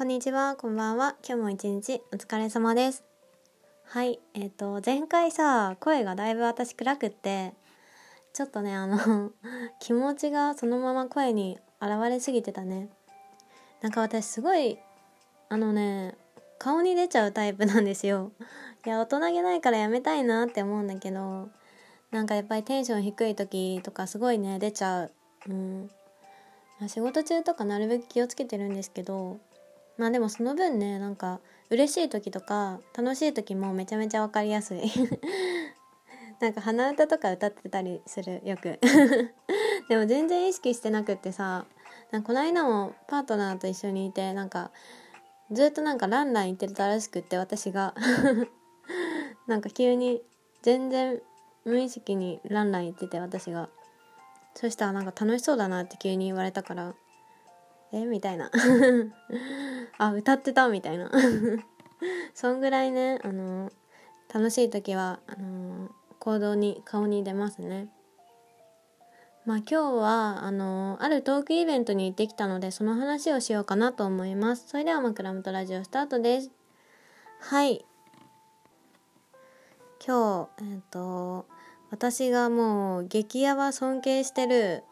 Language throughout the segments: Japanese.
こんにちは、こんばんは。今日も一日お疲れ様です。はい、えっ、と、前回さ、声がだいぶ私暗くって、ちょっとね、あの、気持ちがそのまま声に現れすぎてたね。なんか私すごい、あのね、顔に出ちゃうタイプなんですよ。いや、大人げないからやめたいなって思うんだけど、なんかやっぱりテンション低い時とかすごいね、出ちゃう。うん。仕事中とかなるべく気をつけてるんですけどまあでもその分ねなんか嬉しい時とか楽しい時もめちゃめちゃ分かりやすい。なんか鼻歌とか歌ってたりするよく。でも全然意識してなくってさなんかこの間もパートナーと一緒にいてなんかずっとなんかランラン言ってたらしくって私が。なんか急に全然無意識にランラン言ってて私が。そしたらなんか楽しそうだなって急に言われたからえみたいな。あ歌ってたみたいな。そんぐらいねあの楽しい時はあの行動に顔に出ますね。まあ今日はあのあるトークイベントに行ってきたのでその話をしようかなと思います。それでは枕元ラジオスタートです。はい。今日えっ、と私がもう激ヤバ尊敬してる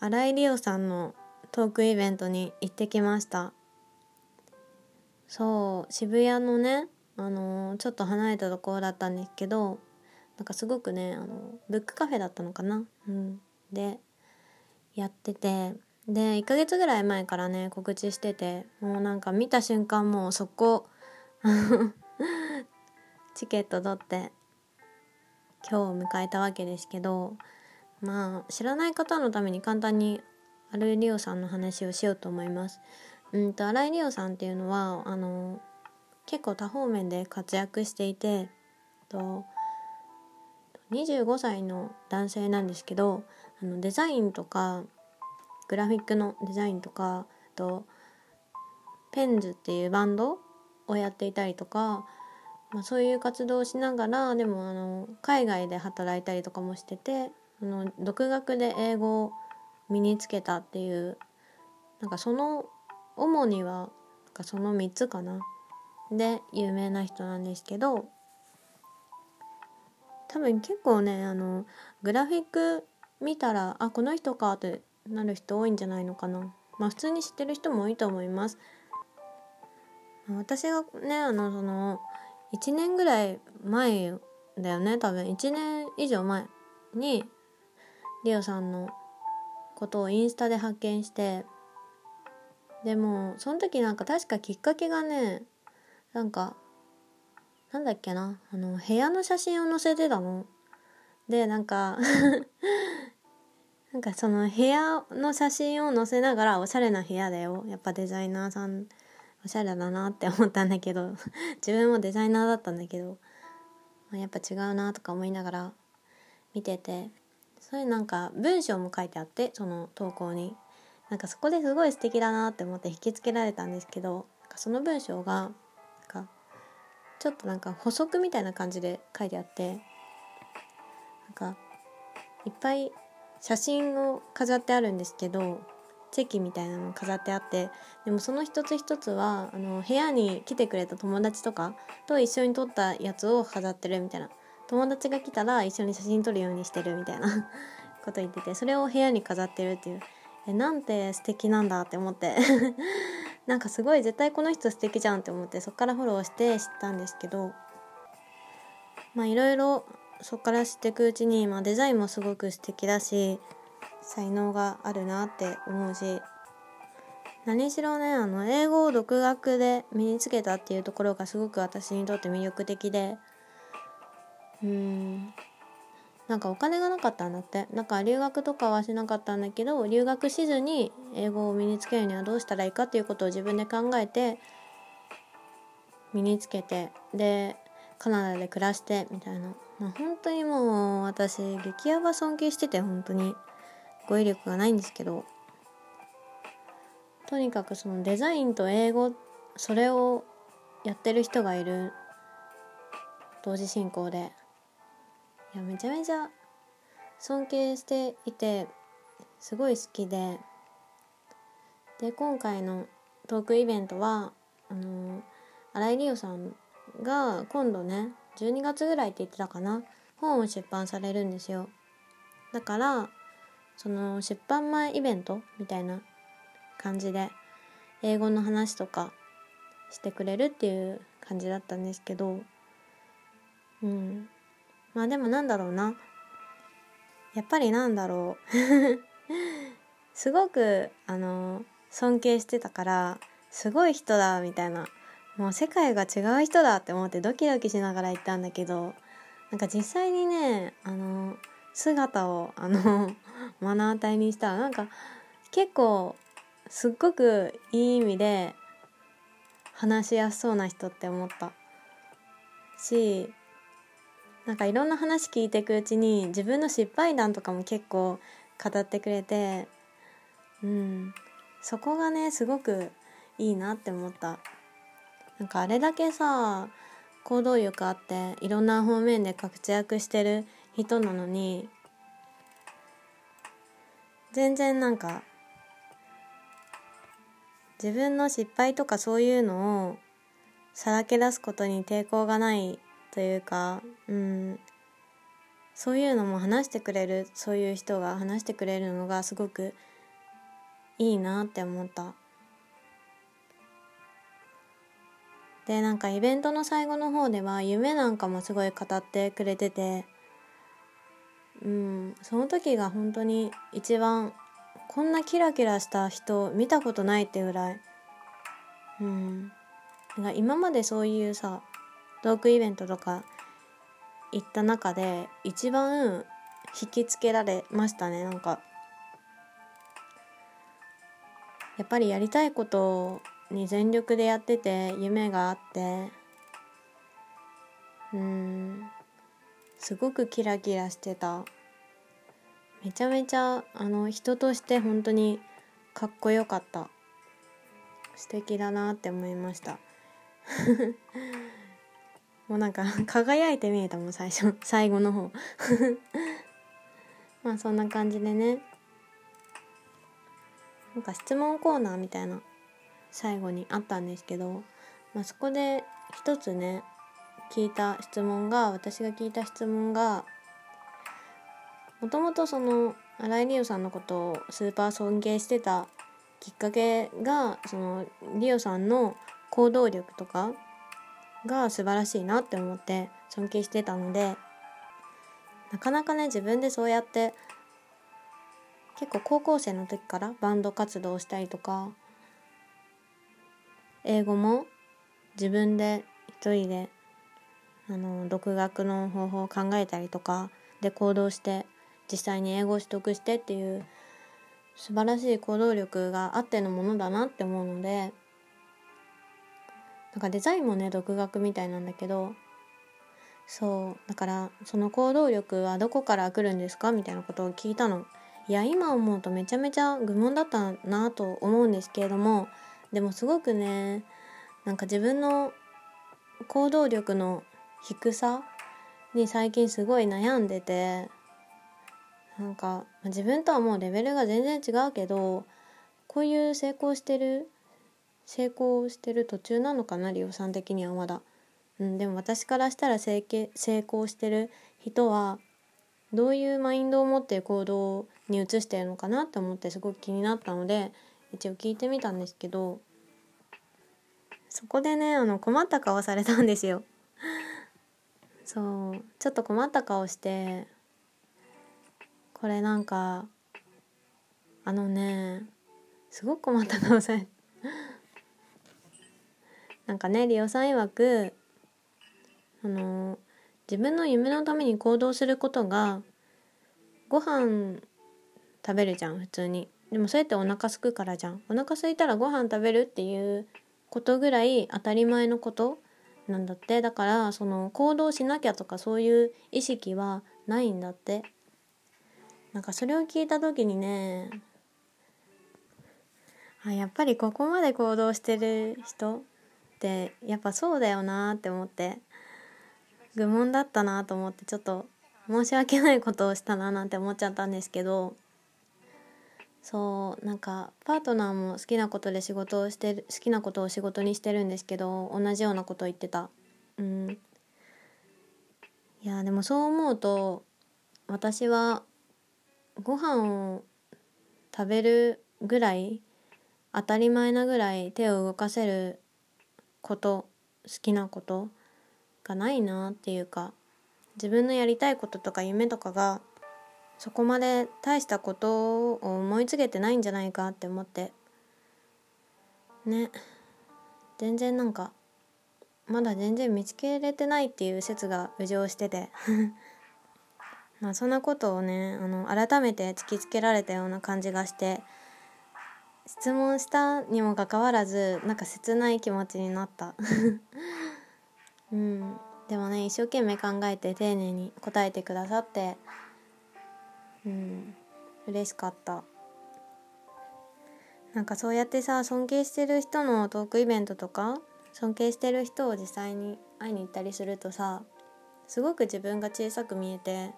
新井里央さんのトークイベントに行ってきました。そう渋谷のねあのーちょっと離れたところだったんですけどなんかすごくねあのブックカフェだったのかな？うん。でやっててで1ヶ月ぐらい前からね告知しててもうなんか見た瞬間もう速攻 チケット取って今日を迎えたわけですけどまあ知らない方のために簡単に新井里央さんの話をしようと思います。うんと新井里央さんっていうのはあの結構多方面で活躍していてと25歳の男性なんですけどあのデザインとかグラフィックのデザインとかとペンズっていうバンドをやっていたりとかまあ、そういう活動をしながらでもあの海外で働いたりとかもしててあの独学で英語を身につけたっていうなんかその主にはなんかその3つかな。で有名な人なんですけど多分結構ねあのグラフィック見たらあこの人かってなる人多いんじゃないのかな。まあ普通に知ってる人も多いと思います。私がねあのその1年ぐらい前だよね多分。1年以上前にリオさんのことをインスタで発見してでもその時なんか確かきっかけがねなんかなんだっけなあの部屋の写真を載せてたの。でなんか なんかその部屋の写真を載せながらおしゃれな部屋だよ。やっぱデザイナーさんおしゃれだなって思ったんだけど 自分もデザイナーだったんだけど、まあ、やっぱ違うなとか思いながら見てて。それなんか文章も書いてあってその投稿に。なんかそこですごい素敵だなって思って引きつけられたんですけどなんかその文章がなんかちょっとなんか補足みたいな感じで書いてあってなんかいっぱい写真を飾ってあるんですけどチェキみたいなの飾ってあってでもその一つ一つはあの部屋に来てくれた友達とかと一緒に撮ったやつを飾ってるみたいな。友達が来たら一緒に写真撮るようにしてるみたいな こと言っててそれを部屋に飾ってるっていう。えなんて素敵なんだって思って。なんかすごい絶対この人素敵じゃんって思ってそっからフォローして知ったんですけどまあいろいろそっから知っていくうちに、まあ、デザインもすごく素敵だし才能があるなって思うし何しろねあの英語を独学で身につけたっていうところがすごく私にとって魅力的でうん。なんかお金がなかったんだって。なんか留学とかはしなかったんだけど留学しずに英語を身につけるにはどうしたらいいかっていうことを自分で考えて身につけてでカナダで暮らしてみたいな、まあ、本当にもう私激ヤバ尊敬してて本当に。語彙力がないんですけど。とにかくそのデザインと英語それをやってる人がいる。同時進行で。いやめちゃめちゃ尊敬していてすごい好きで。で今回のトークイベントはあの新井里代さんが今度ね12月ぐらいって言ってたかな本を出版されるんですよ。だからその出版前イベントみたいな感じで英語の話とかしてくれるっていう感じだったんですけど。うん。まあでもなんだろうな。やっぱりなんだろう。すごくあの尊敬してたからすごい人だみたいな。もう世界が違う人だって思ってドキドキしながら行ったんだけどなんか実際にねあの姿をあの 目の当たりにした。らなんか結構すっごくいい意味で話しやすそうな人って思った。しなんかいろんな話聞いていくうちに自分の失敗談とかも結構語ってくれてうん。そこがねすごくいいなって思った。なんかあれだけさ行動力あっていろんな方面で活躍してる人なのに全然なんか自分の失敗とかそういうのをさらけ出すことに抵抗がないというか、うん、そういうのも話してくれるそういう人が話してくれるのがすごくいいなって思った。でなんかイベントの最後の方では夢なんかもすごい語ってくれててうん。その時が本当に一番こんなキラキラした人見たことないってぐらい。うん。なんか今までそういうさトークイベントとか行った中で一番引きつけられましたね。なんかやっぱりやりたいことに全力でやってて夢があってうんすごくキラキラしてた。めちゃめちゃあの人として本当にかっこよかった。素敵だなって思いました。もうなんか 輝いて見えたもん最初。最後の方。まあそんな感じでね。なんか質問コーナーみたいな最後にあったんですけど、まあ、そこで一つね聞いた質問が私が聞いた質問がもともとその新井里代さんのことをスーパー尊敬してたきっかけがその里代さんの行動力とかが素晴らしいなって思って尊敬してたのでなかなかね自分でそうやって結構高校生の時からバンド活動をしたりとか英語も自分で一人であの独学の方法を考えたりとかで行動して実際に英語を取得してっていう素晴らしい行動力があってのものだなって思うのでなんかデザインもね独学みたいなんだけどそうだからその行動力はどこから来るんですかみたいなことを聞いたの。いや今思うとめちゃめちゃ愚問だったなと思うんですけれどもでもすごくねなんか自分の行動力の低さに最近すごい悩んでてなんか自分とはもうレベルが全然違うけどこういう成功してる成功してる途中なのかなリオさん的にはまだ。うん、でも私からしたら成成功してる人はどういうマインドを持って行動に移してるのかなって思ってすごく気になったので一応聞いてみたんですけどそこでねあの困った顔されたんですよ。そうちょっと困った顔してこれなんかあのねすごく困った顔されなんかねリオさん曰くあの自分の夢のために行動することがご飯食べるじゃん普通に。でもそうやってお腹すくからじゃん。お腹空いたらご飯食べるっていうことぐらい当たり前のことなんだって。だからその行動しなきゃとかそういう意識はないんだって。なんかそれを聞いた時にねあやっぱりここまで行動してる人ってやっぱそうだよなって思って愚問だったなと思ってちょっと申し訳ないことをしたななんて思っちゃったんですけどそうなんかパートナーも好きなことで仕事をしてる好きなことを仕事にしてるんですけど同じようなこと言ってた。うん。いやでもそう思うと私はご飯を食べるぐらい当たり前なぐらい手を動かせること好きなことがないなっていうか自分のやりたいこととか夢とかがそこまで大したことを思いつけてないんじゃないかって思って。ね。全然なんかまだ全然見つけれてないっていう説が浮上してて。まあそんなことをねあの改めて突きつけられたような感じがして質問したにもかかわらずなんか切ない気持ちになった。うん。でもね一生懸命考えて丁寧に答えてくださってうん。嬉しかった。なんかそうやってさ尊敬してる人のトークイベントとか尊敬してる人を実際に会いに行ったりするとさすごく自分が小さく見えて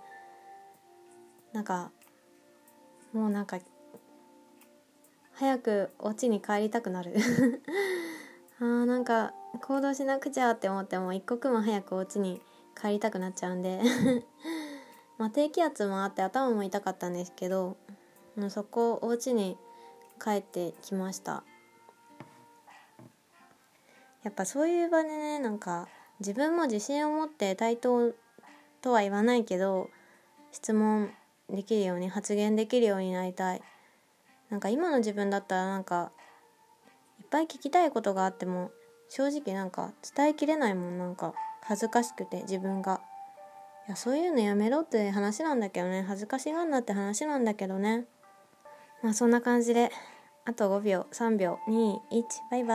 なんかもうなんか早くお家に帰りたくなる。あーなんか行動しなくちゃって思っても一刻も早くお家に帰りたくなっちゃうんで。まあ低気圧もあって頭も痛かったんですけどそこお家に帰ってきました。やっぱそういう場でねなんか自分も自信を持って対等とは言わないけど質問できるように発言できるようになりたい。なんか今の自分だったらなんかいっぱい聞きたいことがあっても正直なんか伝えきれないもん。なんか恥ずかしくて自分が。いやそういうのやめろって話なんだけどね。恥ずかしがんなって話なんだけどね。まあそんな感じで。あと5秒3秒21バイバイ。